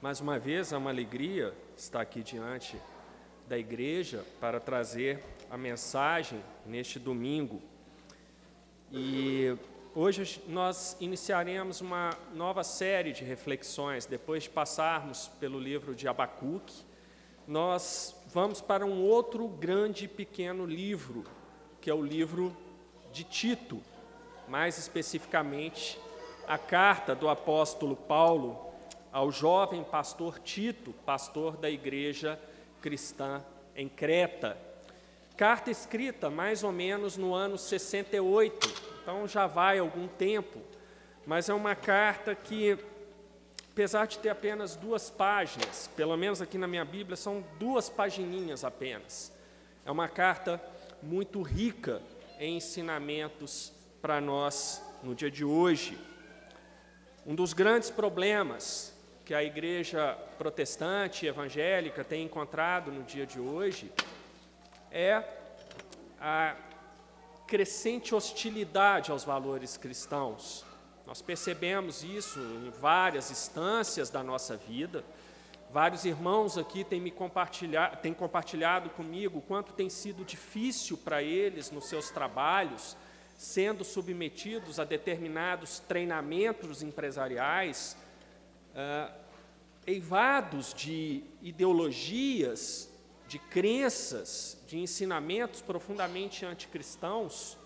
Mais uma vez, é uma alegria estar aqui diante da igreja para trazer a mensagem neste domingo. E hoje nós iniciaremos uma nova série de reflexões, depois de passarmos pelo livro de Abacuque, nós vamos para um outro grande e pequeno livro, que é o livro de Tito, mais especificamente a carta do apóstolo Paulo ao jovem pastor Tito, pastor da igreja cristã em Creta. Carta escrita mais ou menos no ano 68, então já vai algum tempo, mas é uma carta que apesar de ter apenas duas páginas, pelo menos aqui na minha Bíblia são duas pagininhas apenas. É uma carta muito rica em ensinamentos para nós no dia de hoje. Um dos grandes problemas que a igreja protestante evangélica tem encontrado no dia de hoje é a crescente hostilidade aos valores cristãos. Nós percebemos isso em várias instâncias da nossa vida. Vários irmãos aqui têm, me compartilhado, têm compartilhado comigo o quanto tem sido difícil para eles nos seus trabalhos, sendo submetidos a determinados treinamentos empresariais, uh, eivados de ideologias, de crenças, de ensinamentos profundamente anticristãos,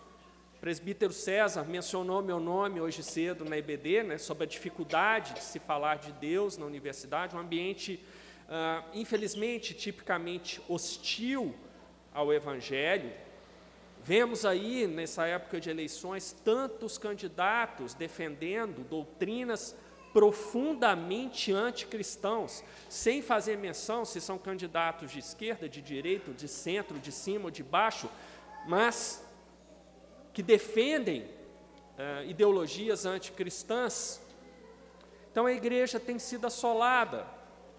presbítero César mencionou meu nome hoje cedo na IBD, né, sobre a dificuldade de se falar de Deus na universidade, um ambiente, uh, infelizmente, tipicamente hostil ao Evangelho. Vemos aí, nessa época de eleições, tantos candidatos defendendo doutrinas profundamente anticristãos, sem fazer menção se são candidatos de esquerda, de direita, de centro, de cima ou de baixo, mas que defendem uh, ideologias anticristãs. Então a igreja tem sido assolada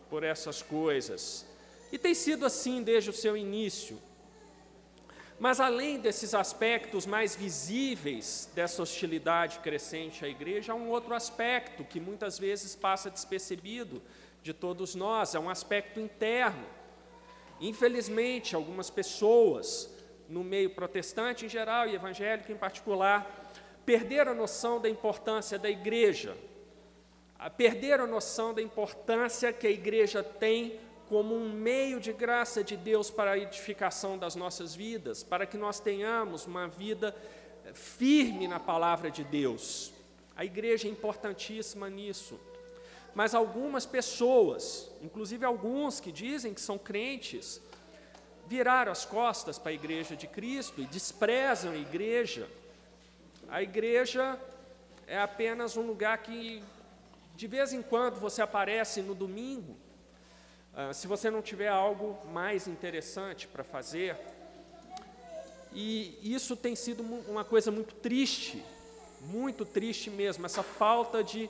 por essas coisas. E tem sido assim desde o seu início. Mas além desses aspectos mais visíveis dessa hostilidade crescente à igreja, há um outro aspecto que muitas vezes passa despercebido de todos nós, é um aspecto interno. Infelizmente, algumas pessoas no meio protestante em geral e evangélico em particular, perderam a noção da importância da igreja, perderam a noção da importância que a igreja tem como um meio de graça de Deus para a edificação das nossas vidas, para que nós tenhamos uma vida firme na palavra de Deus. A igreja é importantíssima nisso. Mas algumas pessoas, inclusive alguns que dizem que são crentes, viraram as costas para a igreja de Cristo e desprezam a igreja. A igreja é apenas um lugar que, de vez em quando, você aparece no domingo. Uh, se você não tiver algo mais interessante para fazer. E isso tem sido uma coisa muito triste, muito triste mesmo, essa falta de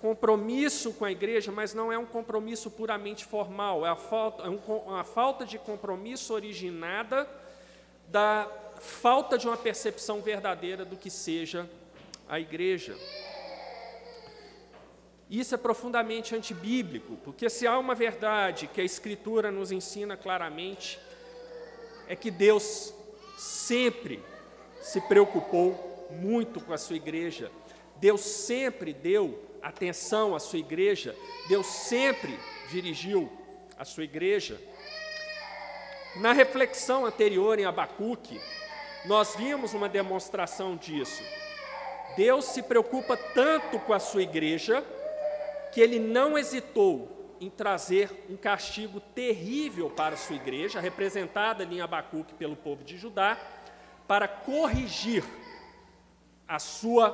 compromisso com a igreja, mas não é um compromisso puramente formal, é a falta, é uma falta de compromisso originada da falta de uma percepção verdadeira do que seja a igreja. Isso é profundamente antibíblico, porque se há uma verdade que a Escritura nos ensina claramente, é que Deus sempre se preocupou muito com a sua igreja, Deus sempre deu atenção à sua igreja, Deus sempre dirigiu a sua igreja. Na reflexão anterior em Abacuque, nós vimos uma demonstração disso. Deus se preocupa tanto com a sua igreja que ele não hesitou em trazer um castigo terrível para sua igreja, representada em Abacuque pelo povo de Judá, para corrigir a sua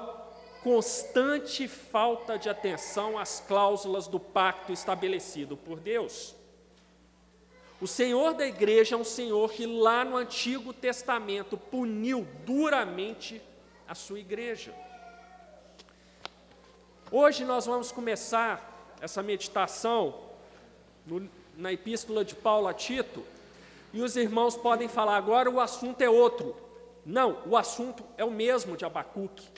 constante falta de atenção às cláusulas do pacto estabelecido por Deus. O Senhor da igreja é um Senhor que lá no Antigo Testamento puniu duramente a sua igreja. Hoje nós vamos começar essa meditação no, na epístola de Paulo a Tito, e os irmãos podem falar agora o assunto é outro. Não, o assunto é o mesmo de Abacuque.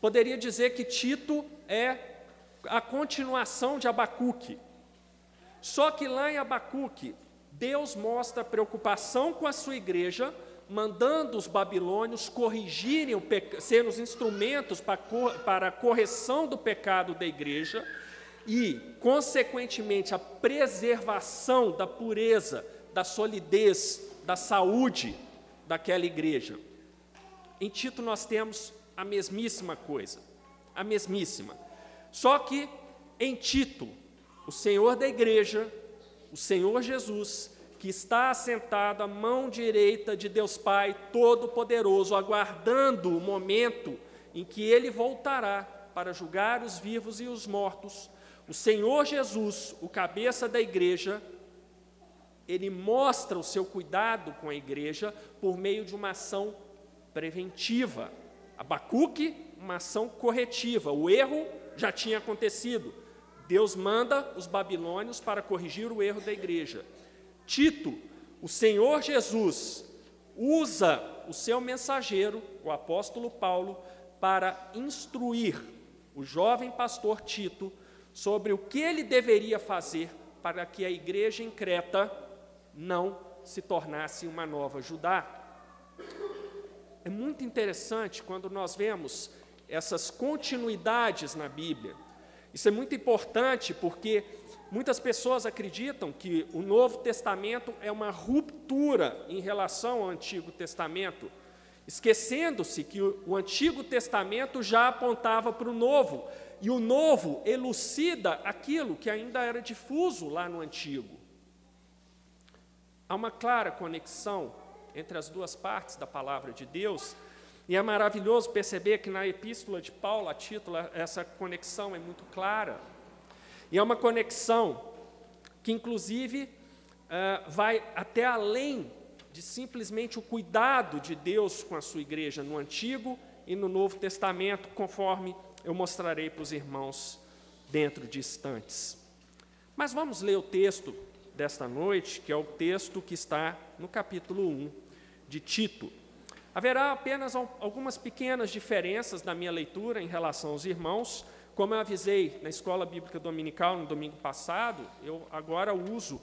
Poderia dizer que Tito é a continuação de Abacuque. Só que lá em Abacuque, Deus mostra preocupação com a sua igreja, mandando os babilônios corrigirem, o ser os instrumentos para, para a correção do pecado da igreja e, consequentemente, a preservação da pureza, da solidez, da saúde daquela igreja. Em Tito nós temos a mesmíssima coisa, a mesmíssima. Só que em Tito, o Senhor da igreja, o Senhor Jesus, que está assentado à mão direita de Deus Pai Todo-Poderoso, aguardando o momento em que ele voltará para julgar os vivos e os mortos. O Senhor Jesus, o cabeça da igreja, ele mostra o seu cuidado com a igreja por meio de uma ação preventiva. Abacuque, uma ação corretiva. O erro já tinha acontecido. Deus manda os babilônios para corrigir o erro da igreja. Tito, o Senhor Jesus, usa o seu mensageiro, o apóstolo Paulo, para instruir o jovem pastor Tito sobre o que ele deveria fazer para que a igreja em Creta não se tornasse uma nova Judá. É muito interessante quando nós vemos essas continuidades na Bíblia. Isso é muito importante porque muitas pessoas acreditam que o Novo Testamento é uma ruptura em relação ao Antigo Testamento, esquecendo-se que o Antigo Testamento já apontava para o Novo, e o Novo elucida aquilo que ainda era difuso lá no Antigo. Há uma clara conexão entre as duas partes da palavra de Deus, e é maravilhoso perceber que na epístola de Paulo, a título, essa conexão é muito clara. E é uma conexão que, inclusive, uh, vai até além de simplesmente o cuidado de Deus com a sua igreja no Antigo e no Novo Testamento, conforme eu mostrarei para os irmãos dentro de instantes. Mas vamos ler o texto desta noite, que é o texto que está no capítulo 1 de Tito. Haverá apenas algumas pequenas diferenças na minha leitura em relação aos irmãos. Como eu avisei na escola bíblica dominical no domingo passado, eu agora uso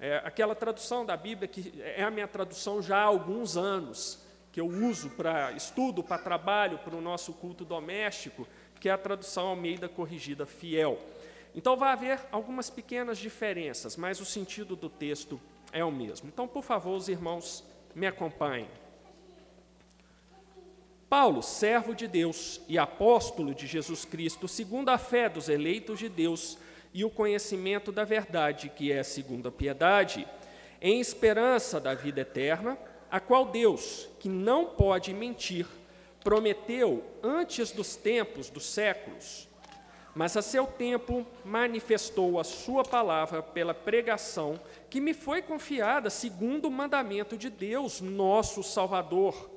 é, aquela tradução da Bíblia que é a minha tradução já há alguns anos, que eu uso para estudo, para trabalho, para o nosso culto doméstico, que é a tradução Almeida Corrigida Fiel. Então vai haver algumas pequenas diferenças, mas o sentido do texto é o mesmo. Então, por favor, os irmãos me acompanhem. Paulo, servo de Deus e apóstolo de Jesus Cristo, segundo a fé dos eleitos de Deus e o conhecimento da verdade, que é segundo a piedade, em esperança da vida eterna, a qual Deus, que não pode mentir, prometeu antes dos tempos dos séculos, mas a seu tempo manifestou a sua palavra pela pregação que me foi confiada segundo o mandamento de Deus, nosso Salvador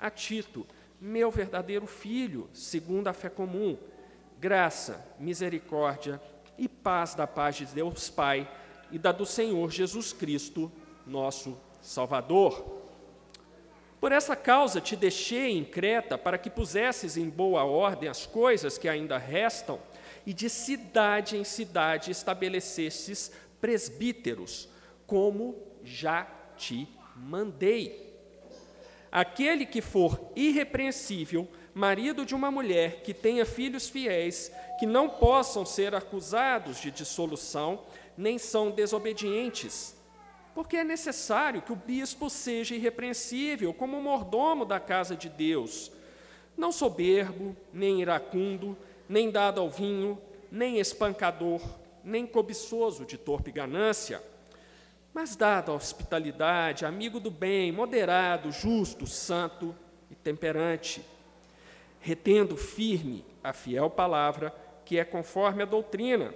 a Tito, meu verdadeiro filho, segundo a fé comum, graça, misericórdia e paz da paz de Deus Pai e da do Senhor Jesus Cristo, nosso Salvador. Por essa causa te deixei em Creta para que pusesses em boa ordem as coisas que ainda restam e de cidade em cidade estabelecesses presbíteros, como já te mandei. Aquele que for irrepreensível, marido de uma mulher que tenha filhos fiéis, que não possam ser acusados de dissolução, nem são desobedientes. Porque é necessário que o bispo seja irrepreensível, como mordomo da casa de Deus, não soberbo, nem iracundo, nem dado ao vinho, nem espancador, nem cobiçoso de torpe ganância mas dado a hospitalidade, amigo do bem, moderado, justo, santo e temperante, retendo firme a fiel palavra, que é conforme a doutrina,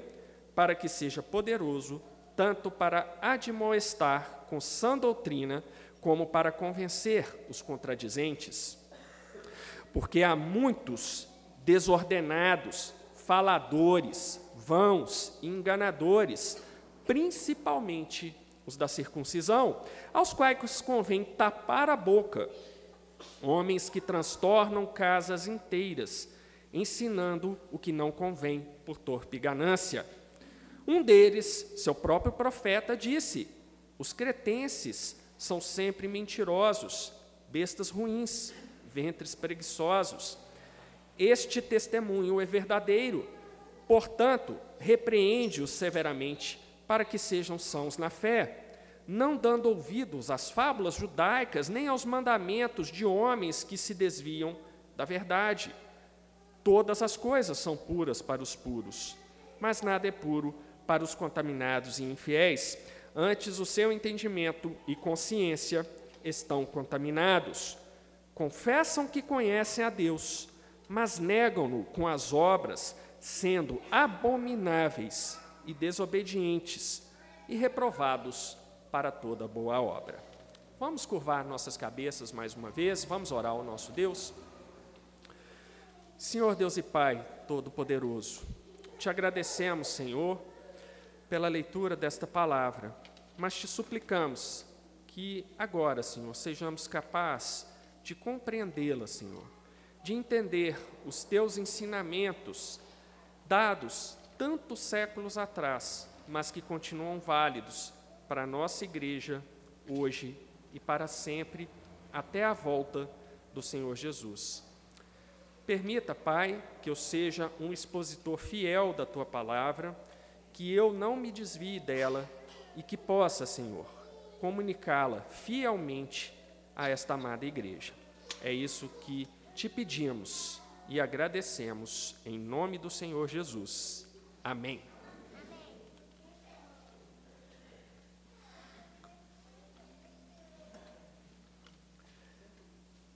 para que seja poderoso tanto para admoestar com sã doutrina, como para convencer os contradizentes. Porque há muitos desordenados, faladores, vãos enganadores, principalmente os da circuncisão, aos quais convém tapar a boca, homens que transtornam casas inteiras, ensinando o que não convém por torpe ganância. Um deles, seu próprio profeta, disse: Os cretenses são sempre mentirosos, bestas ruins, ventres preguiçosos. Este testemunho é verdadeiro. Portanto, repreende-os severamente, para que sejam sãos na fé, não dando ouvidos às fábulas judaicas, nem aos mandamentos de homens que se desviam da verdade. Todas as coisas são puras para os puros, mas nada é puro para os contaminados e infiéis. Antes, o seu entendimento e consciência estão contaminados. Confessam que conhecem a Deus, mas negam-no com as obras, sendo abomináveis e desobedientes e reprovados para toda boa obra. Vamos curvar nossas cabeças mais uma vez, vamos orar ao nosso Deus. Senhor Deus e Pai Todo-Poderoso, te agradecemos, Senhor, pela leitura desta palavra, mas te suplicamos que agora, Senhor, sejamos capazes de compreendê-la, Senhor, de entender os teus ensinamentos dados tantos séculos atrás, mas que continuam válidos para a nossa igreja hoje e para sempre, até a volta do Senhor Jesus. Permita, Pai, que eu seja um expositor fiel da tua palavra, que eu não me desvie dela e que possa, Senhor, comunicá-la fielmente a esta amada igreja. É isso que te pedimos e agradecemos em nome do Senhor Jesus. Amém.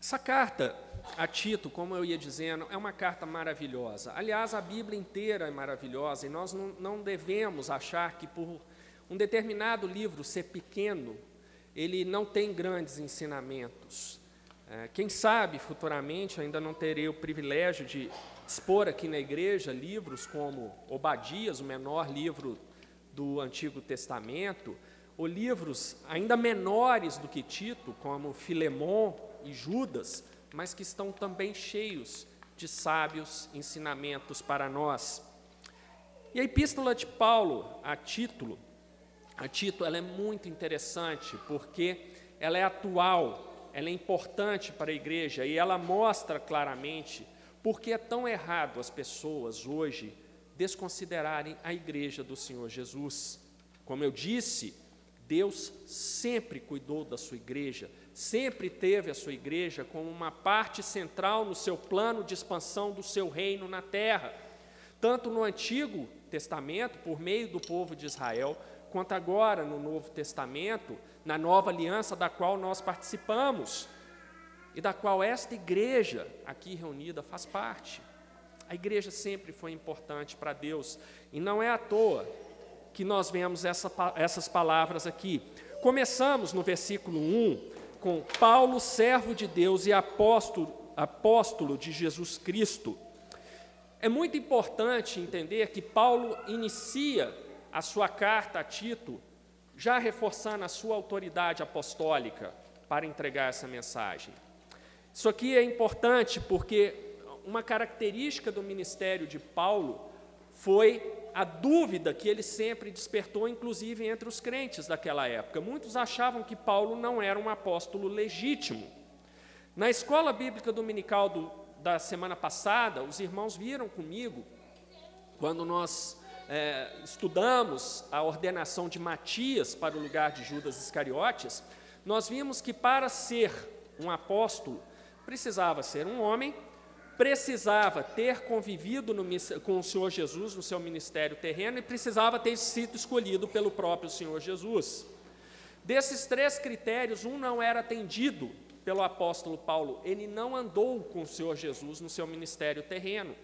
Essa carta a Tito, como eu ia dizendo, é uma carta maravilhosa. Aliás, a Bíblia inteira é maravilhosa e nós não, devemos achar que por um determinado livro ser pequeno, ele não tem grandes ensinamentos. É, quem sabe futuramente ainda não terei o privilégio de expor aqui na igreja livros como Obadias, o menor livro do Antigo Testamento, ou livros ainda menores do que Tito, como Filemon e Judas, mas que estão também cheios de sábios ensinamentos para nós. E a epístola de Paulo, a título, a Tito, ela é muito interessante porque ela é atual, ela é importante para a igreja e ela mostra claramente por que é tão errado as pessoas hoje desconsiderarem a igreja do Senhor Jesus. Como eu disse, Deus sempre cuidou da sua igreja, sempre teve a sua igreja como uma parte central no seu plano de expansão do seu reino na terra, tanto no Antigo Testamento, por meio do povo de Israel, quanto agora no Novo Testamento, na nova aliança da qual nós participamos e da qual esta igreja aqui reunida faz parte. A igreja sempre foi importante para Deus e não é à toa que nós vemos essa, essas palavras aqui. Começamos no versículo 1 com Paulo, servo de Deus e apóstolo, apóstolo de Jesus Cristo. É muito importante entender que Paulo inicia a sua carta a Tito, já reforçando a sua autoridade apostólica para entregar essa mensagem. Isso aqui é importante porque uma característica do ministério de Paulo foi a dúvida que ele sempre despertou, inclusive entre os crentes daquela época. Muitos achavam que Paulo não era um apóstolo legítimo. Na escola bíblica dominical do, da semana passada, os irmãos viram comigo, quando nós é, estudamos a ordenação de Matias para o lugar de Judas Iscariotes, nós vimos que para ser um apóstolo precisava ser um homem, precisava ter convivido no, com o Senhor Jesus no seu ministério terreno e precisava ter sido escolhido pelo próprio Senhor Jesus. Desses três critérios, um não era atendido pelo apóstolo Paulo, ele não andou com o Senhor Jesus no seu ministério terreno.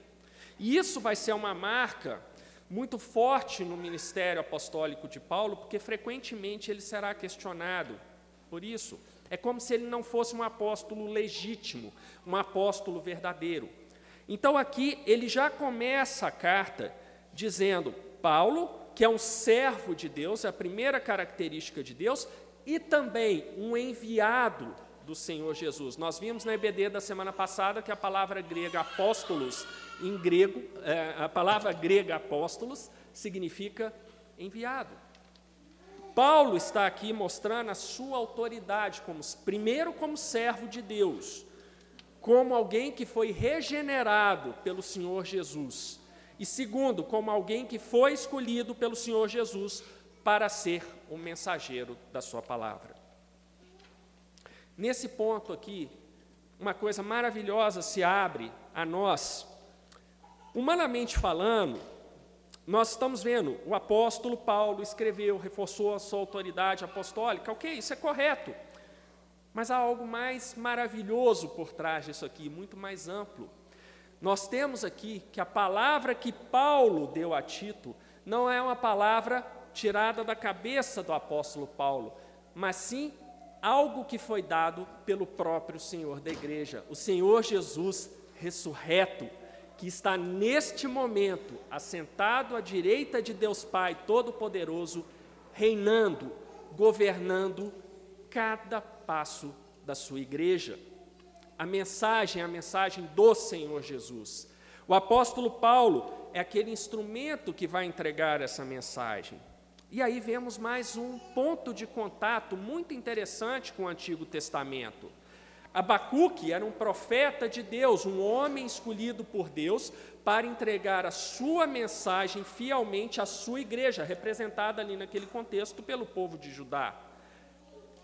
E isso vai ser uma marca muito forte no ministério apostólico de Paulo, porque frequentemente ele será questionado por isso. É como se ele não fosse um apóstolo legítimo, um apóstolo verdadeiro. Então aqui ele já começa a carta dizendo: Paulo, que é um servo de Deus, é a primeira característica de Deus, e também um enviado do Senhor Jesus. Nós vimos na EBD da semana passada que a palavra grega apóstolos, em grego, é, a palavra grega apóstolos significa enviado. Paulo está aqui mostrando a sua autoridade, como, primeiro, como servo de Deus, como alguém que foi regenerado pelo Senhor Jesus, e segundo, como alguém que foi escolhido pelo Senhor Jesus para ser o mensageiro da Sua palavra. Nesse ponto aqui, uma coisa maravilhosa se abre a nós. Humanamente falando, nós estamos vendo, o apóstolo Paulo escreveu, reforçou a sua autoridade apostólica, ok, isso é correto. Mas há algo mais maravilhoso por trás disso aqui, muito mais amplo. Nós temos aqui que a palavra que Paulo deu a Tito não é uma palavra tirada da cabeça do apóstolo Paulo, mas sim algo que foi dado pelo próprio Senhor da igreja, o Senhor Jesus ressurreto que está neste momento assentado à direita de Deus Pai Todo-Poderoso, reinando, governando cada passo da sua igreja. A mensagem é a mensagem do Senhor Jesus. O apóstolo Paulo é aquele instrumento que vai entregar essa mensagem. E aí vemos mais um ponto de contato muito interessante com o Antigo Testamento. Abacuque era um profeta de Deus, um homem escolhido por Deus para entregar a sua mensagem fielmente à sua igreja, representada ali naquele contexto pelo povo de Judá.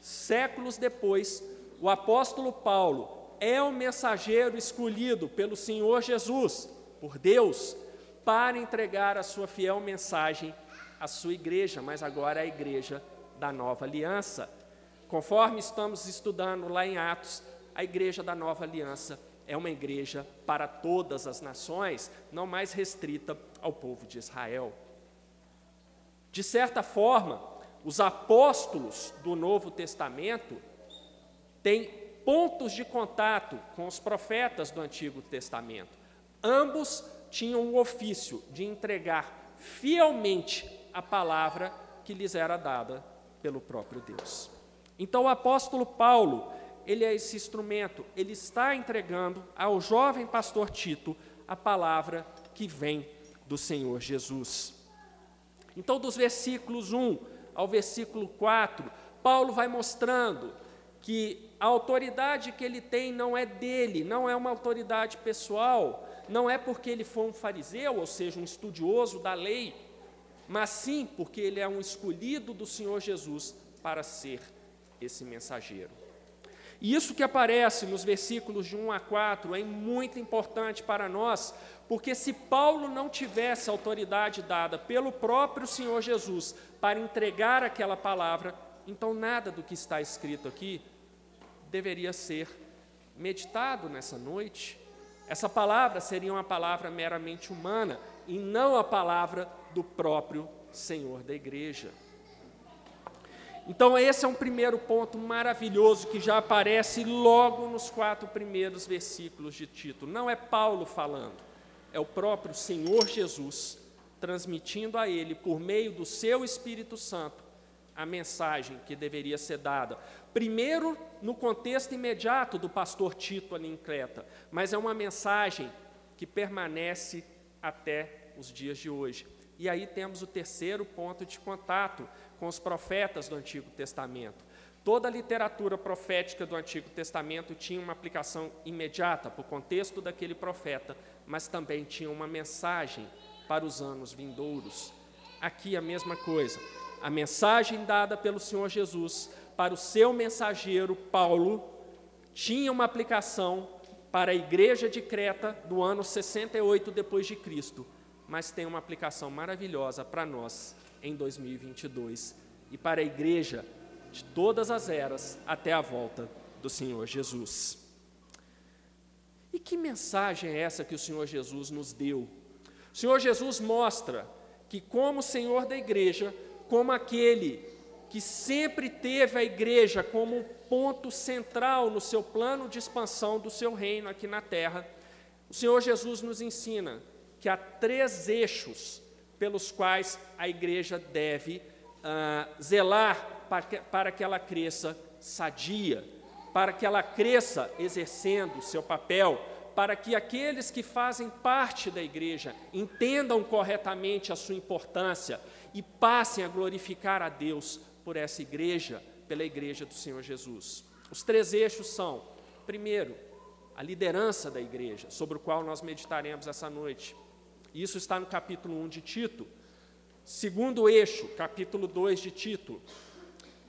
Séculos depois, o apóstolo Paulo é o mensageiro escolhido pelo Senhor Jesus, por Deus, para entregar a sua fiel mensagem à sua igreja, mas agora a igreja da nova aliança. Conforme estamos estudando lá em Atos, a igreja da nova aliança é uma igreja para todas as nações, não mais restrita ao povo de Israel. De certa forma, os apóstolos do Novo Testamento têm pontos de contato com os profetas do Antigo Testamento. Ambos tinham o ofício de entregar fielmente a palavra que lhes era dada pelo próprio Deus. Então, o apóstolo Paulo ele é esse instrumento, ele está entregando ao jovem pastor Tito a palavra que vem do Senhor Jesus. Então, dos versículos 1 ao versículo 4, Paulo vai mostrando que a autoridade que ele tem não é dele, não é uma autoridade pessoal, não é porque ele foi um fariseu, ou seja, um estudioso da lei, mas sim porque ele é um escolhido do Senhor Jesus para ser esse mensageiro. E isso que aparece nos versículos de 1 a 4 é muito importante para nós, porque se Paulo não tivesse autoridade dada pelo próprio Senhor Jesus para entregar aquela palavra, então nada do que está escrito aqui deveria ser meditado nessa noite. Essa palavra seria uma palavra meramente humana e não a palavra do próprio Senhor da igreja. Então, esse é um primeiro ponto maravilhoso que já aparece logo nos quatro primeiros versículos de Tito. Não é Paulo falando, é o próprio Senhor Jesus transmitindo a ele, por meio do seu Espírito Santo, a mensagem que deveria ser dada. Primeiro, no contexto imediato do pastor Tito ali em Creta, mas é uma mensagem que permanece até os dias de hoje. E aí temos o terceiro ponto de contato com os profetas do Antigo Testamento. Toda a literatura profética do Antigo Testamento tinha uma aplicação imediata para o contexto daquele profeta, mas também tinha uma mensagem para os anos vindouros. Aqui a mesma coisa. A mensagem dada pelo Senhor Jesus para o seu mensageiro Paulo tinha uma aplicação para a igreja de Creta do ano 68 depois de Cristo, mas tem uma aplicação maravilhosa para nós em 2022 e para a igreja de todas as eras até a volta do Senhor Jesus. E que mensagem é essa que o Senhor Jesus nos deu? O Senhor Jesus mostra que, como Senhor da igreja, como aquele que sempre teve a igreja como ponto central no seu plano de expansão do seu reino aqui na terra, o Senhor Jesus nos ensina que há três eixos pelos quais a igreja deve uh, zelar para que, para que ela cresça sadia, para que ela cresça exercendo seu papel, para que aqueles que fazem parte da igreja entendam corretamente a sua importância e passem a glorificar a Deus por essa igreja, pela igreja do Senhor Jesus. Os três eixos são: primeiro, a liderança da igreja, sobre o qual nós meditaremos essa noite. Isso está no capítulo 1 de Tito. Segundo eixo, capítulo 2 de Tito,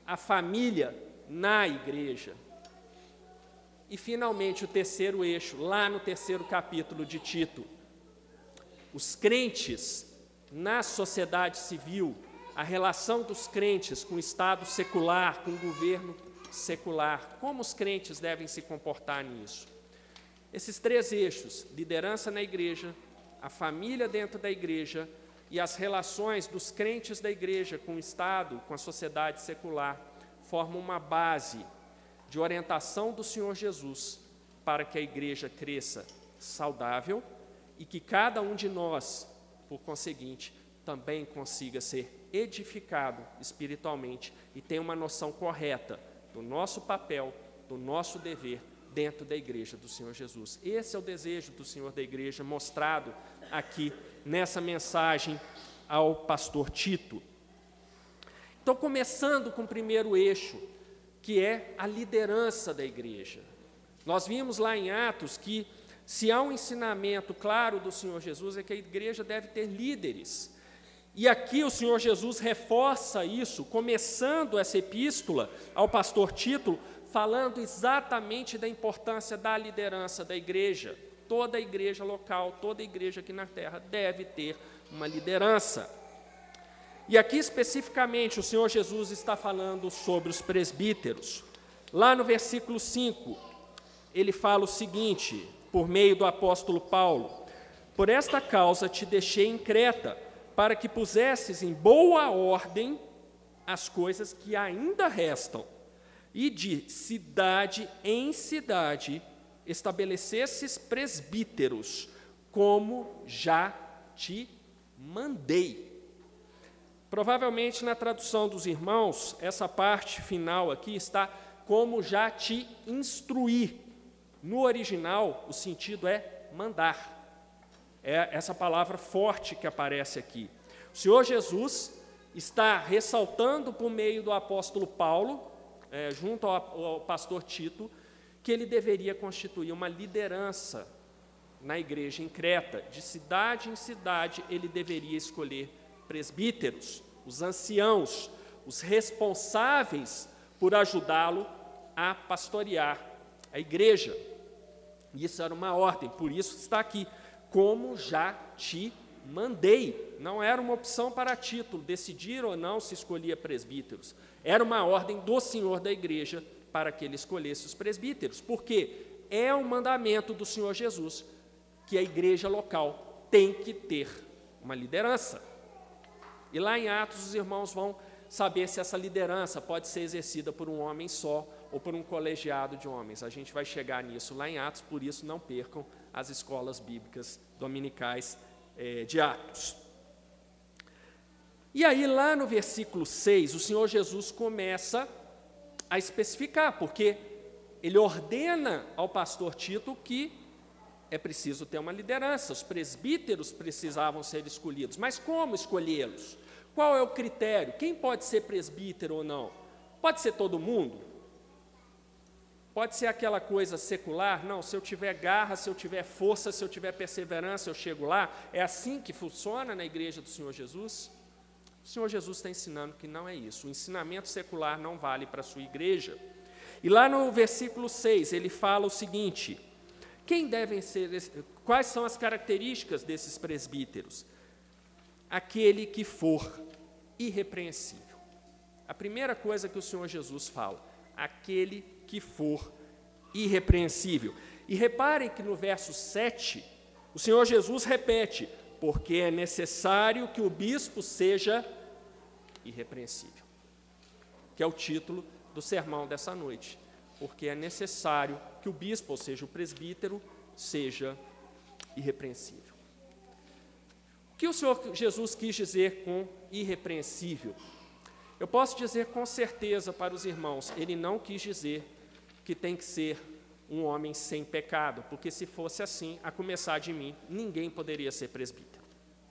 a família na igreja. E finalmente o terceiro eixo, lá no terceiro capítulo de Tito, os crentes na sociedade civil, a relação dos crentes com o Estado secular, com o governo secular, como os crentes devem se comportar nisso. Esses três eixos, liderança na igreja, a família dentro da igreja e as relações dos crentes da igreja com o Estado, com a sociedade secular, formam uma base de orientação do Senhor Jesus para que a igreja cresça saudável e que cada um de nós, por conseguinte, também consiga ser edificado espiritualmente e tenha uma noção correta do nosso papel, do nosso dever dentro da igreja do Senhor Jesus. Esse é o desejo do Senhor da igreja mostrado aqui nessa mensagem ao pastor Tito. Então, começando com o primeiro eixo, que é a liderança da igreja. Nós vimos lá em Atos que, se há um ensinamento claro do Senhor Jesus, é que a igreja deve ter líderes. E aqui o Senhor Jesus reforça isso, começando essa epístola ao pastor Tito, falando exatamente da importância da liderança da igreja. Toda a igreja local, toda a igreja aqui na terra deve ter uma liderança. E aqui especificamente o Senhor Jesus está falando sobre os presbíteros. Lá no versículo 5, ele fala o seguinte, por meio do apóstolo Paulo: Por esta causa te deixei em Creta, para que pusesses em boa ordem as coisas que ainda restam e de cidade em cidade estabelecesses presbíteros, como já te mandei. Provavelmente na tradução dos irmãos, essa parte final aqui está como já te instruí. No original, o sentido é mandar. É essa palavra forte que aparece aqui. O Senhor Jesus está ressaltando por meio do apóstolo Paulo é, junto ao, ao pastor Tito, que ele deveria constituir uma liderança na igreja em Creta. De cidade em cidade, ele deveria escolher presbíteros, os anciãos, os responsáveis por ajudá-lo a pastorear a igreja. Isso era uma ordem, por isso está aqui, como já te mandei. Não era uma opção para título, decidir ou não se escolhia presbíteros. Era uma ordem do Senhor da igreja para que ele escolhesse os presbíteros, porque é um mandamento do Senhor Jesus que a igreja local tem que ter uma liderança. E lá em Atos os irmãos vão saber se essa liderança pode ser exercida por um homem só ou por um colegiado de homens. A gente vai chegar nisso lá em Atos, por isso não percam as escolas bíblicas dominicais é, de Atos. E aí, lá no versículo 6, o Senhor Jesus começa a especificar, porque ele ordena ao pastor Tito que é preciso ter uma liderança, os presbíteros precisavam ser escolhidos, mas como escolhê-los? Qual é o critério? Quem pode ser presbítero ou não? Pode ser todo mundo? Pode ser aquela coisa secular? Não, se eu tiver garra, se eu tiver força, se eu tiver perseverança, eu chego lá. É assim que funciona na igreja do Senhor Jesus? O Senhor Jesus está ensinando que não é isso. O ensinamento secular não vale para a sua igreja. E lá no versículo 6, ele fala o seguinte: quem devem ser, quais são as características desses presbíteros? Aquele que for irrepreensível. A primeira coisa que o Senhor Jesus fala, aquele que for irrepreensível. E reparem que no verso 7, o Senhor Jesus repete: porque é necessário que o bispo seja irrepreensível. Que é o título do sermão dessa noite. Porque é necessário que o bispo, ou seja, o presbítero, seja irrepreensível. O que o Senhor Jesus quis dizer com irrepreensível? Eu posso dizer com certeza para os irmãos, ele não quis dizer que tem que ser um homem sem pecado, porque se fosse assim, a começar de mim, ninguém poderia ser presbítero.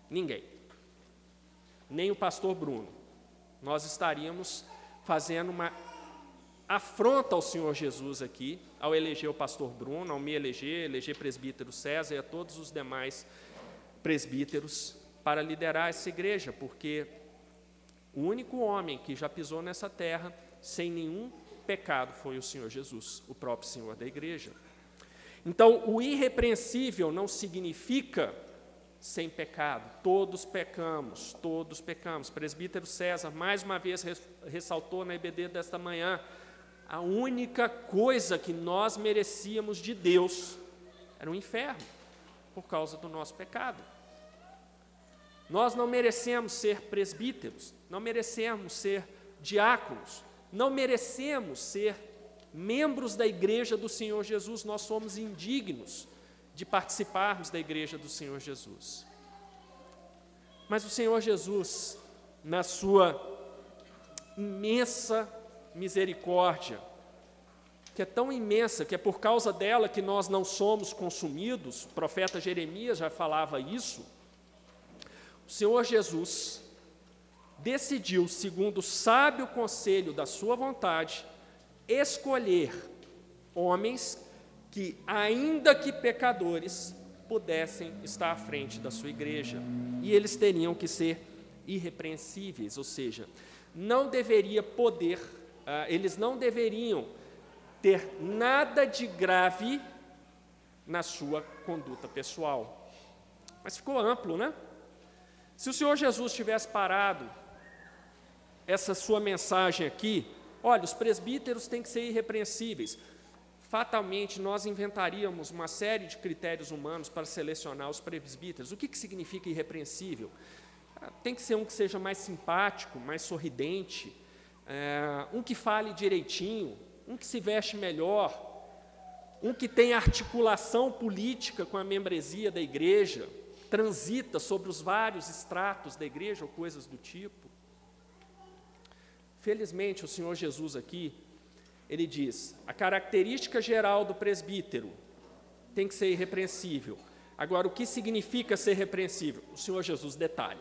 Ninguém. Nem o pastor Bruno. Nós estaríamos fazendo uma afronta ao Senhor Jesus aqui, ao eleger o pastor Bruno, ao me eleger, eleger presbítero César e a todos os demais presbíteros para liderar essa igreja, porque o único homem que já pisou nessa terra sem nenhum pecado foi o Senhor Jesus, o próprio Senhor da igreja. Então, o irrepreensível não significa sem pecado. Todos pecamos, todos pecamos. Presbítero César, mais uma vez, ressaltou na EBD desta manhã: a única coisa que nós merecíamos de Deus era o inferno, por causa do nosso pecado. Nós não merecemos ser presbíteros, não merecemos ser diáconos, não merecemos ser membros da igreja do Senhor Jesus, nós somos indignos de participarmos da igreja do Senhor Jesus. Mas o Senhor Jesus, na sua imensa misericórdia, que é tão imensa, que é por causa dela que nós não somos consumidos, o profeta Jeremias já falava isso. O Senhor Jesus, decidiu, segundo o sábio conselho da sua vontade, escolher homens que, ainda que pecadores, pudessem estar à frente da sua igreja. E eles teriam que ser irrepreensíveis, ou seja, não deveria poder, uh, eles não deveriam ter nada de grave na sua conduta pessoal. Mas ficou amplo, né? Se o Senhor Jesus tivesse parado essa sua mensagem aqui, olha, os presbíteros têm que ser irrepreensíveis. Fatalmente, nós inventaríamos uma série de critérios humanos para selecionar os presbíteros. O que, que significa irrepreensível? Ah, tem que ser um que seja mais simpático, mais sorridente, é, um que fale direitinho, um que se veste melhor, um que tem articulação política com a membresia da igreja, transita sobre os vários estratos da igreja ou coisas do tipo. Felizmente, o Senhor Jesus aqui, ele diz: a característica geral do presbítero tem que ser irrepreensível. Agora, o que significa ser repreensível? O Senhor Jesus detalha.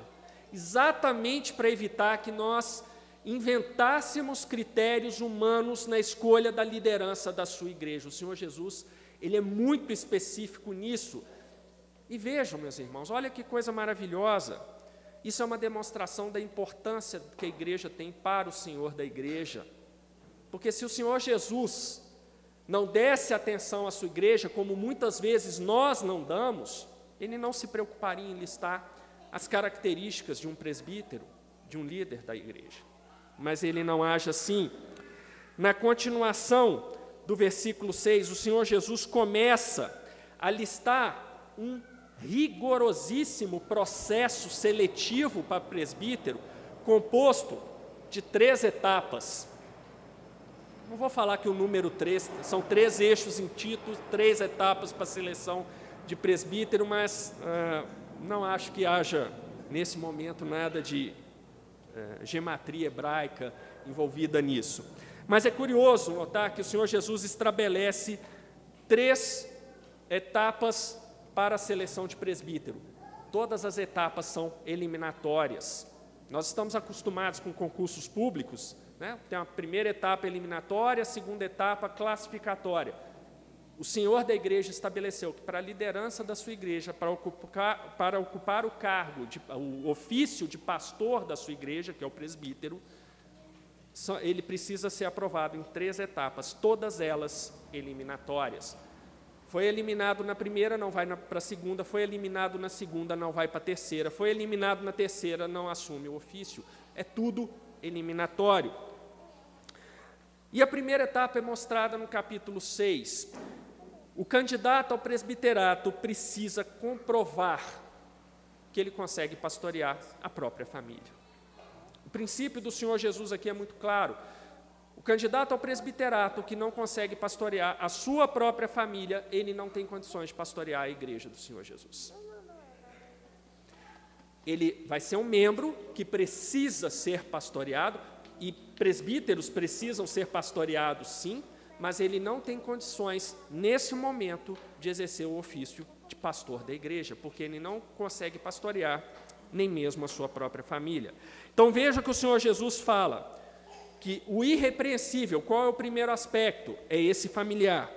Exatamente para evitar que nós inventássemos critérios humanos na escolha da liderança da sua igreja. O Senhor Jesus, ele é muito específico nisso. E vejam, meus irmãos, olha que coisa maravilhosa. Isso é uma demonstração da importância que a igreja tem para o Senhor da igreja. Porque se o Senhor Jesus não desse atenção à sua igreja, como muitas vezes nós não damos, ele não se preocuparia em listar as características de um presbítero, de um líder da igreja. Mas ele não age assim. Na continuação do versículo 6, o Senhor Jesus começa a listar um rigorosíssimo processo seletivo para presbítero, composto de três etapas. Não vou falar que o número três, são três eixos em título, três etapas para seleção de presbítero, mas ah, não acho que haja, nesse momento, nada de ah, gematria hebraica envolvida nisso. Mas é curioso notar que o Senhor Jesus estabelece três etapas para a seleção de presbítero. Todas as etapas são eliminatórias. Nós estamos acostumados com concursos públicos, né? tem a primeira etapa eliminatória, a segunda etapa classificatória. O Senhor da igreja estabeleceu que para a liderança da sua igreja, para ocupar, para ocupar o cargo, de, o ofício de pastor da sua igreja, que é o presbítero, ele precisa ser aprovado em três etapas, todas elas eliminatórias. Foi eliminado na primeira, não vai para a segunda. Foi eliminado na segunda, não vai para a terceira. Foi eliminado na terceira, não assume o ofício. É tudo eliminatório. E a primeira etapa é mostrada no capítulo 6. O candidato ao presbiterato precisa comprovar que ele consegue pastorear a própria família. O princípio do Senhor Jesus aqui é muito claro. O candidato ao presbiterato que não consegue pastorear a sua própria família, ele não tem condições de pastorear a igreja do Senhor Jesus. Ele vai ser um membro que precisa ser pastoreado, e presbíteros precisam ser pastoreados, sim, mas ele não tem condições, nesse momento, de exercer o ofício de pastor da igreja, porque ele não consegue pastorear nem mesmo a sua própria família. Então veja que o Senhor Jesus fala que o irrepreensível, qual é o primeiro aspecto? É esse familiar.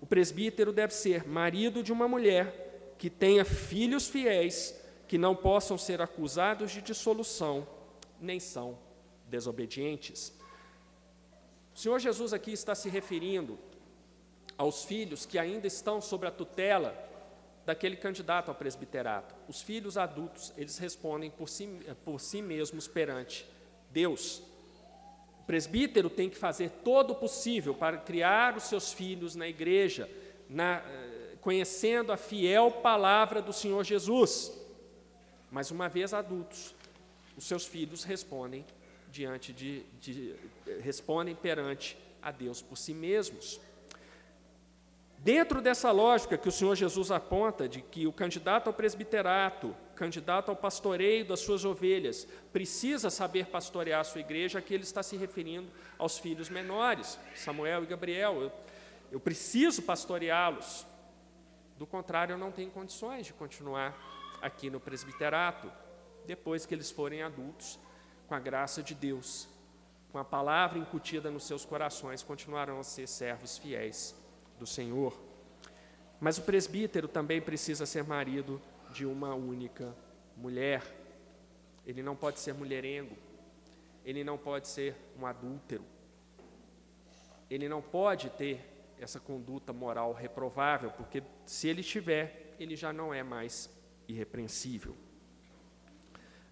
O presbítero deve ser marido de uma mulher que tenha filhos fiéis, que não possam ser acusados de dissolução, nem são desobedientes. O Senhor Jesus aqui está se referindo aos filhos que ainda estão sob a tutela daquele candidato ao presbiterato. Os filhos adultos, eles respondem por si, por si mesmos perante Deus. O presbítero tem que fazer todo o possível para criar os seus filhos na igreja, na, eh, conhecendo a fiel palavra do Senhor Jesus. Mas uma vez adultos, os seus filhos respondem diante de, de respondem perante a Deus por si mesmos. Dentro dessa lógica que o Senhor Jesus aponta de que o candidato ao presbiterato, candidato ao pastoreio das suas ovelhas, precisa saber pastorear a sua igreja, aqui ele está se referindo aos filhos menores, Samuel e Gabriel. Eu, eu preciso pastoreá-los. Do contrário, eu não tenho condições de continuar aqui no presbiterato, depois que eles forem adultos com a graça de Deus, com a palavra incutida nos seus corações, continuarão a ser servos fiéis do Senhor. Mas o presbítero também precisa ser marido de uma única mulher. Ele não pode ser mulherengo, ele não pode ser um adúltero, ele não pode ter essa conduta moral reprovável, porque se ele tiver, ele já não é mais irrepreensível.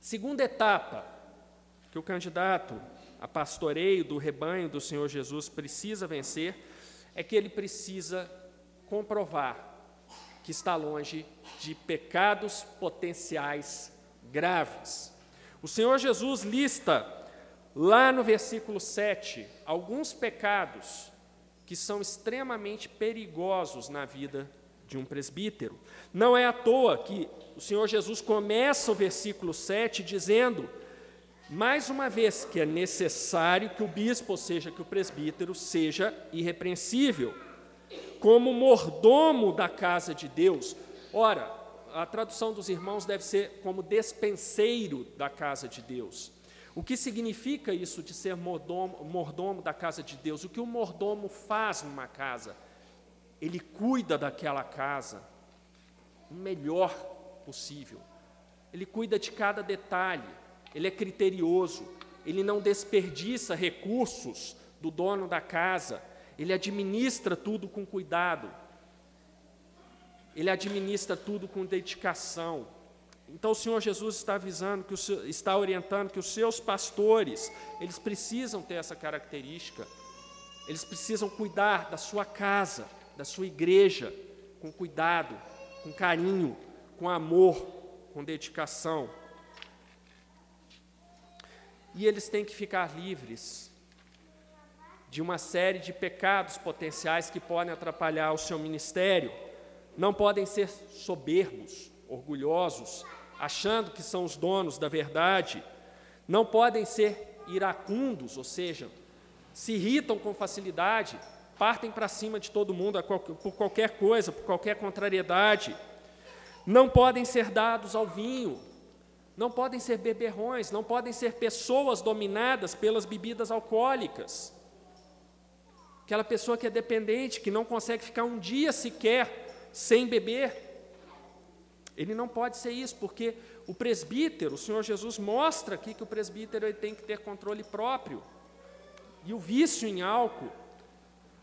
Segunda etapa que o candidato a pastoreio do rebanho do Senhor Jesus precisa vencer é que ele precisa comprovar que está longe de pecados potenciais graves. O Senhor Jesus lista lá no versículo 7 alguns pecados que são extremamente perigosos na vida de um presbítero. Não é à toa que o Senhor Jesus começa o versículo 7 dizendo mais uma vez que é necessário que o bispo, ou seja, que o presbítero, seja irrepreensível, como mordomo da casa de Deus. Ora, a tradução dos irmãos deve ser como despenseiro da casa de Deus. O que significa isso de ser mordomo, mordomo da casa de Deus? O que o mordomo faz numa casa? Ele cuida daquela casa o melhor possível. Ele cuida de cada detalhe ele é criterioso, ele não desperdiça recursos do dono da casa, ele administra tudo com cuidado, ele administra tudo com dedicação. Então o Senhor Jesus está avisando, que o, está orientando que os seus pastores, eles precisam ter essa característica, eles precisam cuidar da sua casa, da sua igreja, com cuidado, com carinho, com amor, com dedicação. E eles têm que ficar livres de uma série de pecados potenciais que podem atrapalhar o seu ministério. Não podem ser soberbos, orgulhosos, achando que são os donos da verdade. Não podem ser iracundos, ou seja, se irritam com facilidade, partem para cima de todo mundo por qualquer coisa, por qualquer contrariedade. Não podem ser dados ao vinho, não podem ser beberrões, não podem ser pessoas dominadas pelas bebidas alcoólicas. Aquela pessoa que é dependente, que não consegue ficar um dia sequer sem beber. Ele não pode ser isso, porque o presbítero, o Senhor Jesus mostra aqui que o presbítero ele tem que ter controle próprio. E o vício em álcool,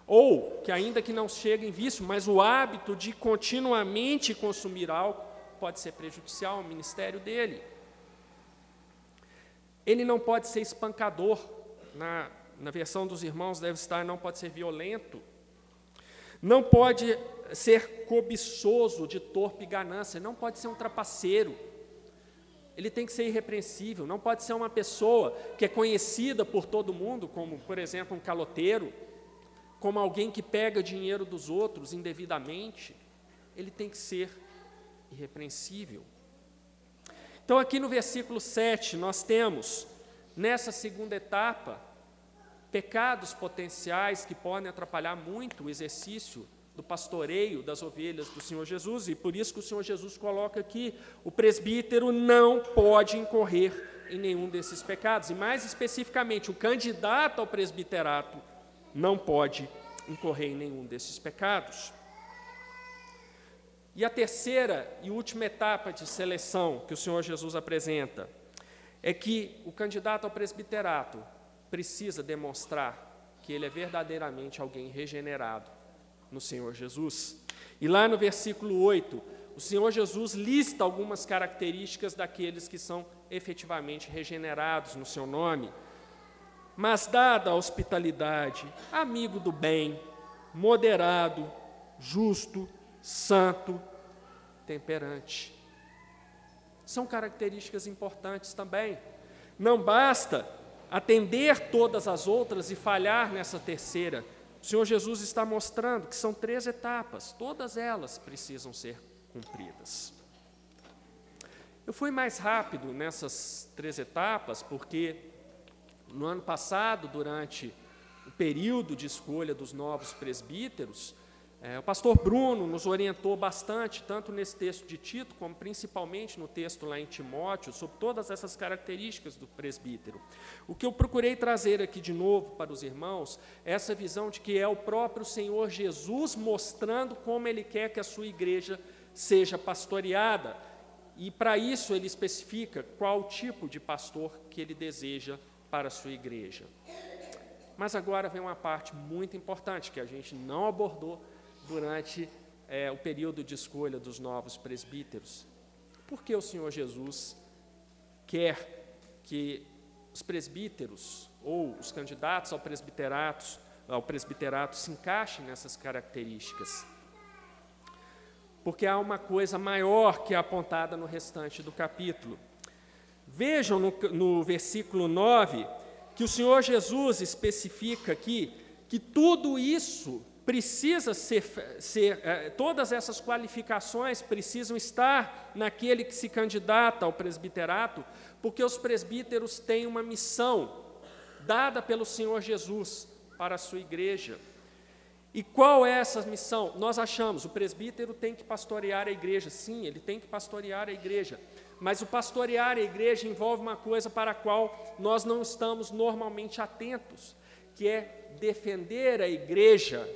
ou que ainda que não chegue em vício, mas o hábito de continuamente consumir álcool, pode ser prejudicial ao ministério dele. Ele não pode ser espancador, na, na versão dos irmãos deve estar, não pode ser violento, não pode ser cobiçoso de torpe ganância, não pode ser um trapaceiro, ele tem que ser irrepreensível, não pode ser uma pessoa que é conhecida por todo mundo, como, por exemplo, um caloteiro, como alguém que pega dinheiro dos outros indevidamente, ele tem que ser irrepreensível. Então, aqui no versículo 7, nós temos, nessa segunda etapa, pecados potenciais que podem atrapalhar muito o exercício do pastoreio das ovelhas do Senhor Jesus, e por isso que o Senhor Jesus coloca aqui: o presbítero não pode incorrer em nenhum desses pecados, e mais especificamente, o candidato ao presbiterato não pode incorrer em nenhum desses pecados. E a terceira e última etapa de seleção que o Senhor Jesus apresenta é que o candidato ao presbiterato precisa demonstrar que ele é verdadeiramente alguém regenerado no Senhor Jesus. E lá no versículo 8, o Senhor Jesus lista algumas características daqueles que são efetivamente regenerados no seu nome. Mas dada a hospitalidade, amigo do bem, moderado, justo, santo, temperante. São características importantes também. Não basta atender todas as outras e falhar nessa terceira. O Senhor Jesus está mostrando que são três etapas, todas elas precisam ser cumpridas. Eu fui mais rápido nessas três etapas, porque no ano passado, durante o período de escolha dos novos presbíteros, é, o pastor Bruno nos orientou bastante, tanto nesse texto de Tito, como principalmente no texto lá em Timóteo, sobre todas essas características do presbítero. O que eu procurei trazer aqui de novo para os irmãos é essa visão de que é o próprio Senhor Jesus mostrando como ele quer que a sua igreja seja pastoreada. E para isso ele especifica qual tipo de pastor que ele deseja para a sua igreja. Mas agora vem uma parte muito importante que a gente não abordou durante é, o período de escolha dos novos presbíteros. Por que o Senhor Jesus quer que os presbíteros ou os candidatos ao presbiterato, ao presbiterato se encaixem nessas características? Porque há uma coisa maior que é apontada no restante do capítulo. Vejam no, no versículo 9 que o Senhor Jesus especifica aqui que tudo isso precisa ser, ser é, todas essas qualificações precisam estar naquele que se candidata ao presbiterato, porque os presbíteros têm uma missão dada pelo Senhor Jesus para a sua igreja. E qual é essa missão? Nós achamos, o presbítero tem que pastorear a igreja. Sim, ele tem que pastorear a igreja. Mas o pastorear a igreja envolve uma coisa para a qual nós não estamos normalmente atentos, que é defender a igreja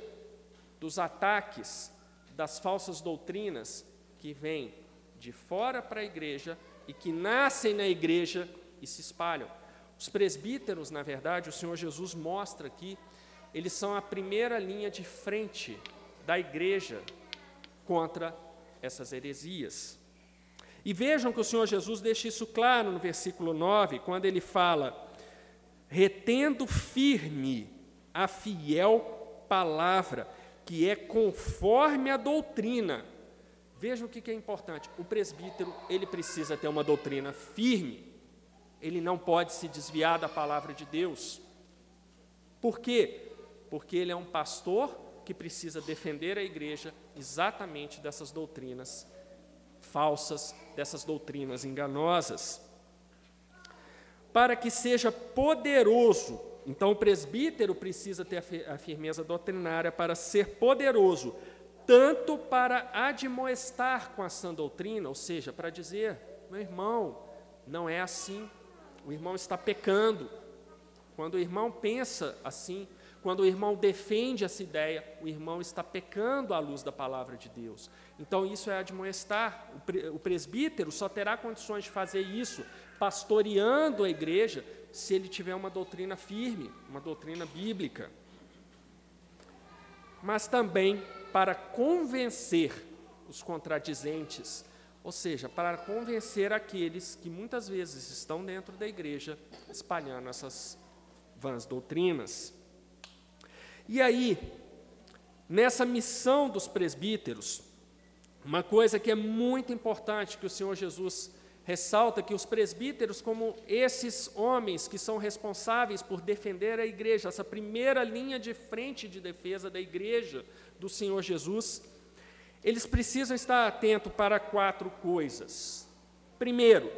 dos ataques das falsas doutrinas que vêm de fora para a igreja e que nascem na igreja e se espalham. Os presbíteros, na verdade, o Senhor Jesus mostra aqui, eles são a primeira linha de frente da igreja contra essas heresias. E vejam que o Senhor Jesus deixa isso claro no versículo 9, quando ele fala: retendo firme a fiel palavra que é conforme a doutrina. Veja o que é importante. O presbítero, ele precisa ter uma doutrina firme. Ele não pode se desviar da palavra de Deus. Por quê? Porque ele é um pastor que precisa defender a igreja exatamente dessas doutrinas falsas, dessas doutrinas enganosas. Para que seja poderoso então, o presbítero precisa ter a firmeza doutrinária para ser poderoso, tanto para admoestar com a sã doutrina, ou seja, para dizer: meu irmão, não é assim, o irmão está pecando. Quando o irmão pensa assim, quando o irmão defende essa ideia, o irmão está pecando à luz da palavra de Deus. Então, isso é admoestar. O presbítero só terá condições de fazer isso pastoreando a igreja se ele tiver uma doutrina firme, uma doutrina bíblica. Mas também para convencer os contradizentes, ou seja, para convencer aqueles que muitas vezes estão dentro da igreja espalhando essas vãs doutrinas. E aí, nessa missão dos presbíteros, uma coisa que é muito importante que o Senhor Jesus ressalta que os presbíteros, como esses homens que são responsáveis por defender a igreja, essa primeira linha de frente de defesa da igreja do Senhor Jesus, eles precisam estar atentos para quatro coisas. Primeiro,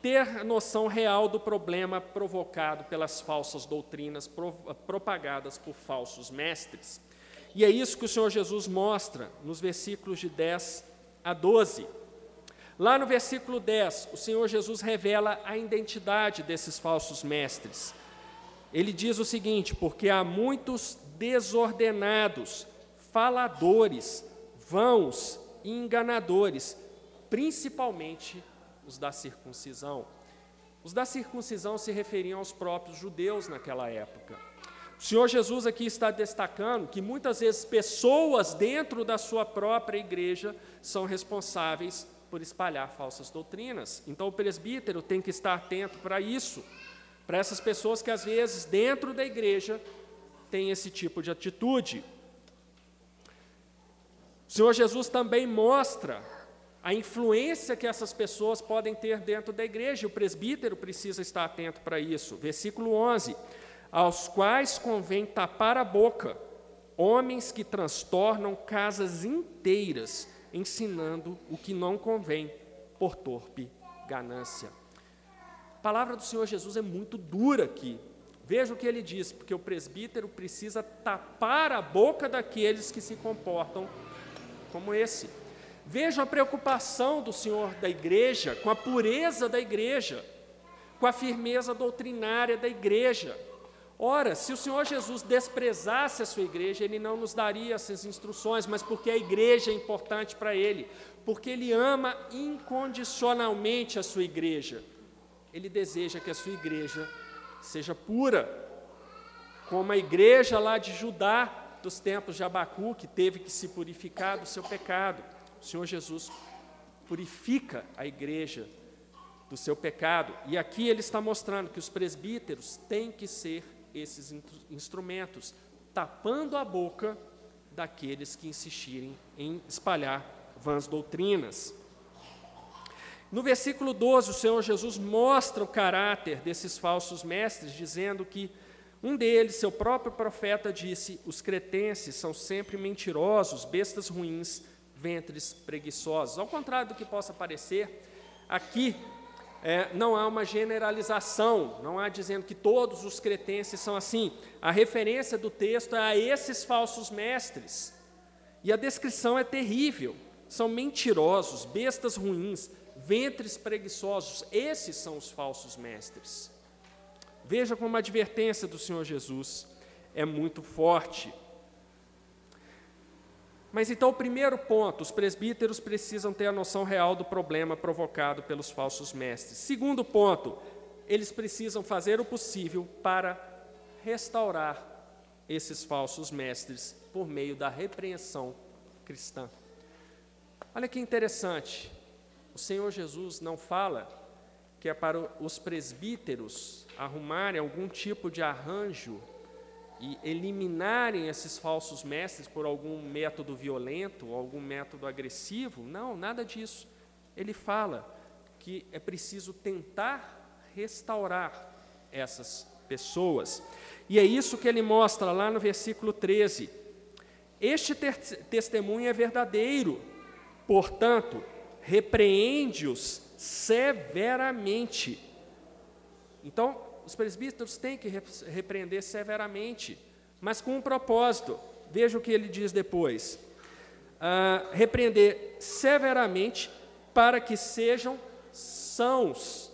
ter noção real do problema provocado pelas falsas doutrinas propagadas por falsos mestres. E é isso que o Senhor Jesus mostra nos versículos de 10 a 12. Lá no versículo 10, o Senhor Jesus revela a identidade desses falsos mestres. Ele diz o seguinte: porque há muitos desordenados, faladores, vãos e enganadores, principalmente os da circuncisão. Os da circuncisão se referiam aos próprios judeus naquela época. O Senhor Jesus aqui está destacando que muitas vezes pessoas dentro da sua própria igreja são responsáveis por espalhar falsas doutrinas. Então o presbítero tem que estar atento para isso, para essas pessoas que às vezes dentro da igreja têm esse tipo de atitude. O Senhor Jesus também mostra a influência que essas pessoas podem ter dentro da igreja, o presbítero precisa estar atento para isso. Versículo 11: Aos quais convém tapar a boca, homens que transtornam casas inteiras, ensinando o que não convém, por torpe ganância. A palavra do Senhor Jesus é muito dura aqui. Veja o que ele diz, porque o presbítero precisa tapar a boca daqueles que se comportam como esse. Veja a preocupação do Senhor da igreja com a pureza da igreja, com a firmeza doutrinária da igreja. Ora, se o Senhor Jesus desprezasse a sua igreja, ele não nos daria essas instruções, mas porque a igreja é importante para ele, porque ele ama incondicionalmente a sua igreja. Ele deseja que a sua igreja seja pura, como a igreja lá de Judá, dos tempos de Abacu, que teve que se purificar do seu pecado. O Senhor Jesus purifica a igreja do seu pecado. E aqui ele está mostrando que os presbíteros têm que ser esses instrumentos, tapando a boca daqueles que insistirem em espalhar vãs doutrinas. No versículo 12, o Senhor Jesus mostra o caráter desses falsos mestres, dizendo que um deles, seu próprio profeta, disse: Os cretenses são sempre mentirosos, bestas ruins, ventres preguiçosos. Ao contrário do que possa parecer, aqui é, não há uma generalização, não há dizendo que todos os cretenses são assim. A referência do texto é a esses falsos mestres. E a descrição é terrível. São mentirosos, bestas ruins, ventres preguiçosos. Esses são os falsos mestres. Veja como a advertência do Senhor Jesus é muito forte. Mas então, o primeiro ponto: os presbíteros precisam ter a noção real do problema provocado pelos falsos mestres. Segundo ponto, eles precisam fazer o possível para restaurar esses falsos mestres por meio da repreensão cristã. Olha que interessante, o Senhor Jesus não fala que é para os presbíteros arrumarem algum tipo de arranjo e eliminarem esses falsos mestres por algum método violento, algum método agressivo. Não, nada disso. Ele fala que é preciso tentar restaurar essas pessoas. E é isso que ele mostra lá no versículo 13. Este testemunho é verdadeiro, portanto, repreende-os severamente. Então, os presbíteros têm que repreender severamente, mas com um propósito. Veja o que ele diz depois: ah, repreender severamente para que sejam sãos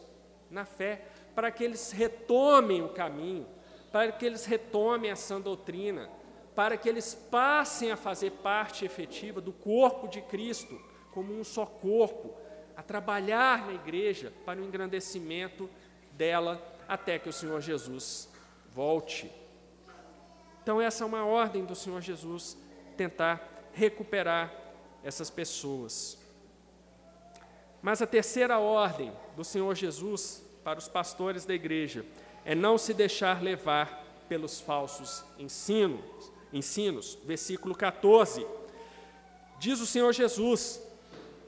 na fé, para que eles retomem o caminho, para que eles retomem a sã doutrina, para que eles passem a fazer parte efetiva do corpo de Cristo, como um só corpo, a trabalhar na igreja para o engrandecimento dela até que o Senhor Jesus volte. Então, essa é uma ordem do Senhor Jesus, tentar recuperar essas pessoas. Mas a terceira ordem do Senhor Jesus para os pastores da igreja é não se deixar levar pelos falsos ensinos. ensinos. Versículo 14. Diz o Senhor Jesus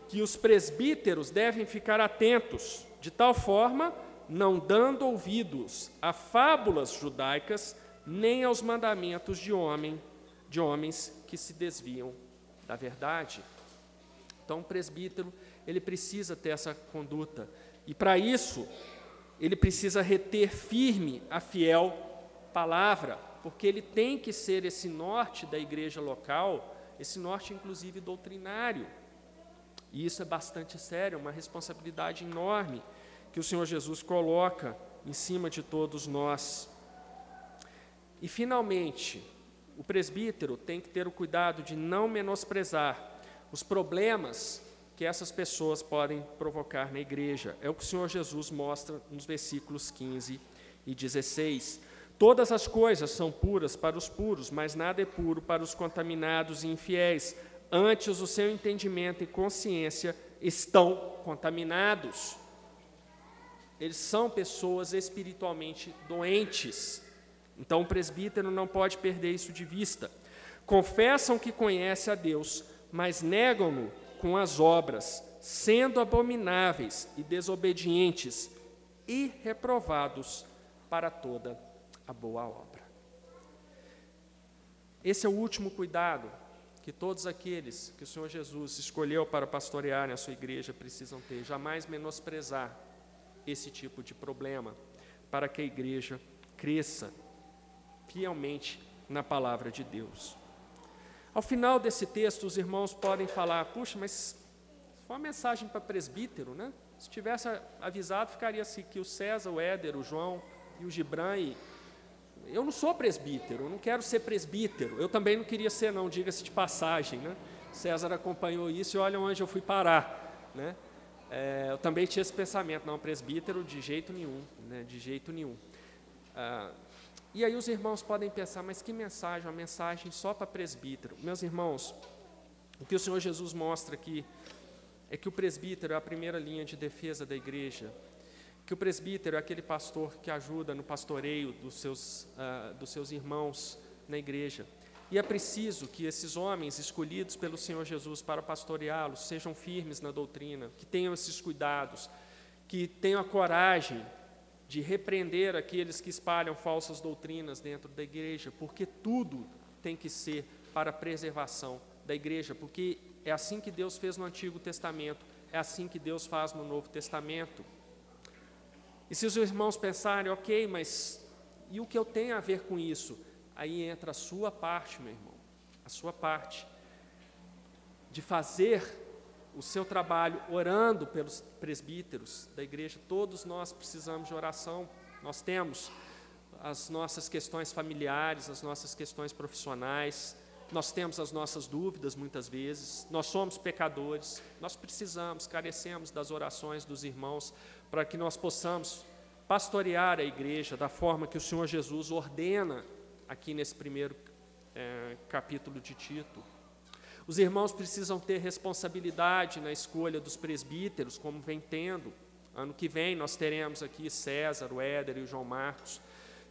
que os presbíteros devem ficar atentos, de tal forma não dando ouvidos a fábulas judaicas, nem aos mandamentos de homem, de homens que se desviam da verdade. Então, o presbítero, ele precisa ter essa conduta E para isso, ele precisa reter firme a fiel palavra, porque ele tem que ser esse norte da igreja local, esse norte inclusive doutrinário. E isso é bastante sério, uma responsabilidade enorme que o Senhor Jesus coloca em cima de todos nós. E, finalmente, o presbítero tem que ter o cuidado de não menosprezar os problemas que essas pessoas podem provocar na igreja. É o que o Senhor Jesus mostra nos versículos 15 e 16. Todas as coisas são puras para os puros, mas nada é puro para os contaminados e infiéis. Antes, o seu entendimento e consciência estão contaminados. Eles são pessoas espiritualmente doentes. Então, o presbítero não pode perder isso de vista. Confessam que conhece a Deus, mas negam-no com as obras, sendo abomináveis e desobedientes e reprovados para toda a boa obra. Esse é o último cuidado que todos aqueles que o Senhor Jesus escolheu para pastorear a sua igreja precisam ter, jamais menosprezar esse tipo de problema, para que a igreja cresça fielmente na palavra de Deus. Ao final desse texto, os irmãos podem falar: puxa, mas foi uma mensagem para presbítero, né? Se tivesse avisado, ficaria assim que o César, o Éder, o João e o Gibran. E... Eu não sou presbítero, eu não quero ser presbítero. Eu também não queria ser, não, diga-se de passagem. Né? César acompanhou isso e olha onde eu fui parar. Né? É, eu também tinha esse pensamento, não, presbítero de jeito nenhum, né? de jeito nenhum. Ah, e aí os irmãos podem pensar, mas que mensagem? Uma mensagem só para presbítero. Meus irmãos, o que o Senhor Jesus mostra aqui é que o presbítero é a primeira linha de defesa da igreja, que o presbítero é aquele pastor que ajuda no pastoreio dos seus, uh, dos seus irmãos na igreja. E é preciso que esses homens escolhidos pelo Senhor Jesus para pastoreá-los sejam firmes na doutrina, que tenham esses cuidados, que tenham a coragem de repreender aqueles que espalham falsas doutrinas dentro da igreja, porque tudo tem que ser para a preservação da igreja, porque é assim que Deus fez no Antigo Testamento, é assim que Deus faz no Novo Testamento. E se os irmãos pensarem, ok, mas e o que eu tenho a ver com isso? Aí entra a sua parte, meu irmão, a sua parte, de fazer o seu trabalho orando pelos presbíteros da igreja. Todos nós precisamos de oração. Nós temos as nossas questões familiares, as nossas questões profissionais, nós temos as nossas dúvidas muitas vezes, nós somos pecadores, nós precisamos, carecemos das orações dos irmãos para que nós possamos pastorear a igreja da forma que o Senhor Jesus ordena aqui nesse primeiro é, capítulo de Tito. Os irmãos precisam ter responsabilidade na escolha dos presbíteros, como vem tendo. Ano que vem nós teremos aqui César, o Éder e o João Marcos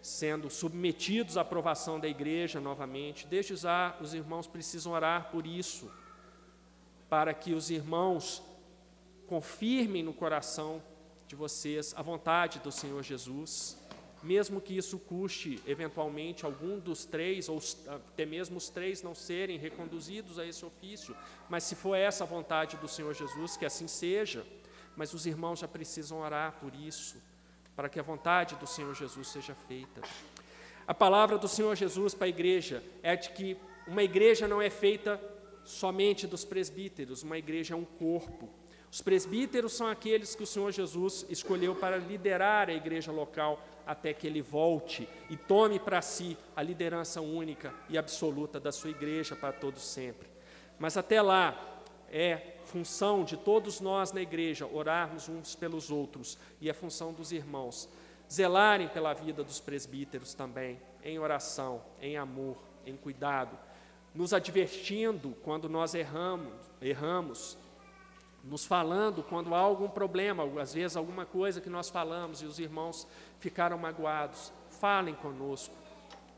sendo submetidos à aprovação da igreja novamente. Desde já, os irmãos precisam orar por isso, para que os irmãos confirmem no coração de vocês a vontade do Senhor Jesus mesmo que isso custe eventualmente algum dos três, ou até mesmo os três não serem reconduzidos a esse ofício, mas se for essa a vontade do Senhor Jesus, que assim seja, mas os irmãos já precisam orar por isso, para que a vontade do Senhor Jesus seja feita. A palavra do Senhor Jesus para a igreja é de que uma igreja não é feita somente dos presbíteros, uma igreja é um corpo. Os presbíteros são aqueles que o Senhor Jesus escolheu para liderar a igreja local até que ele volte e tome para si a liderança única e absoluta da sua igreja para todos sempre. Mas até lá é função de todos nós na igreja orarmos uns pelos outros e é função dos irmãos zelarem pela vida dos presbíteros também, em oração, em amor, em cuidado, nos advertindo quando nós erramos, erramos nos falando quando há algum problema, às vezes alguma coisa que nós falamos e os irmãos ficaram magoados. Falem conosco,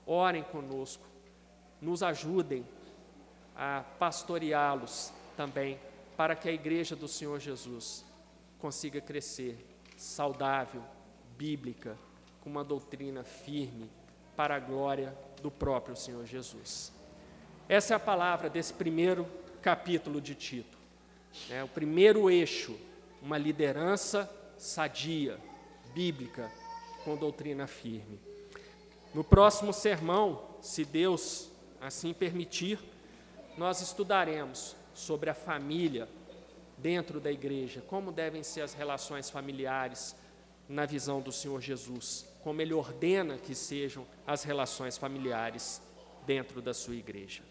orem conosco, nos ajudem a pastoreá-los também, para que a igreja do Senhor Jesus consiga crescer saudável, bíblica, com uma doutrina firme, para a glória do próprio Senhor Jesus. Essa é a palavra desse primeiro capítulo de Tito. É, o primeiro eixo, uma liderança sadia, bíblica, com doutrina firme. No próximo sermão, se Deus assim permitir, nós estudaremos sobre a família dentro da igreja, como devem ser as relações familiares na visão do Senhor Jesus, como Ele ordena que sejam as relações familiares dentro da sua igreja.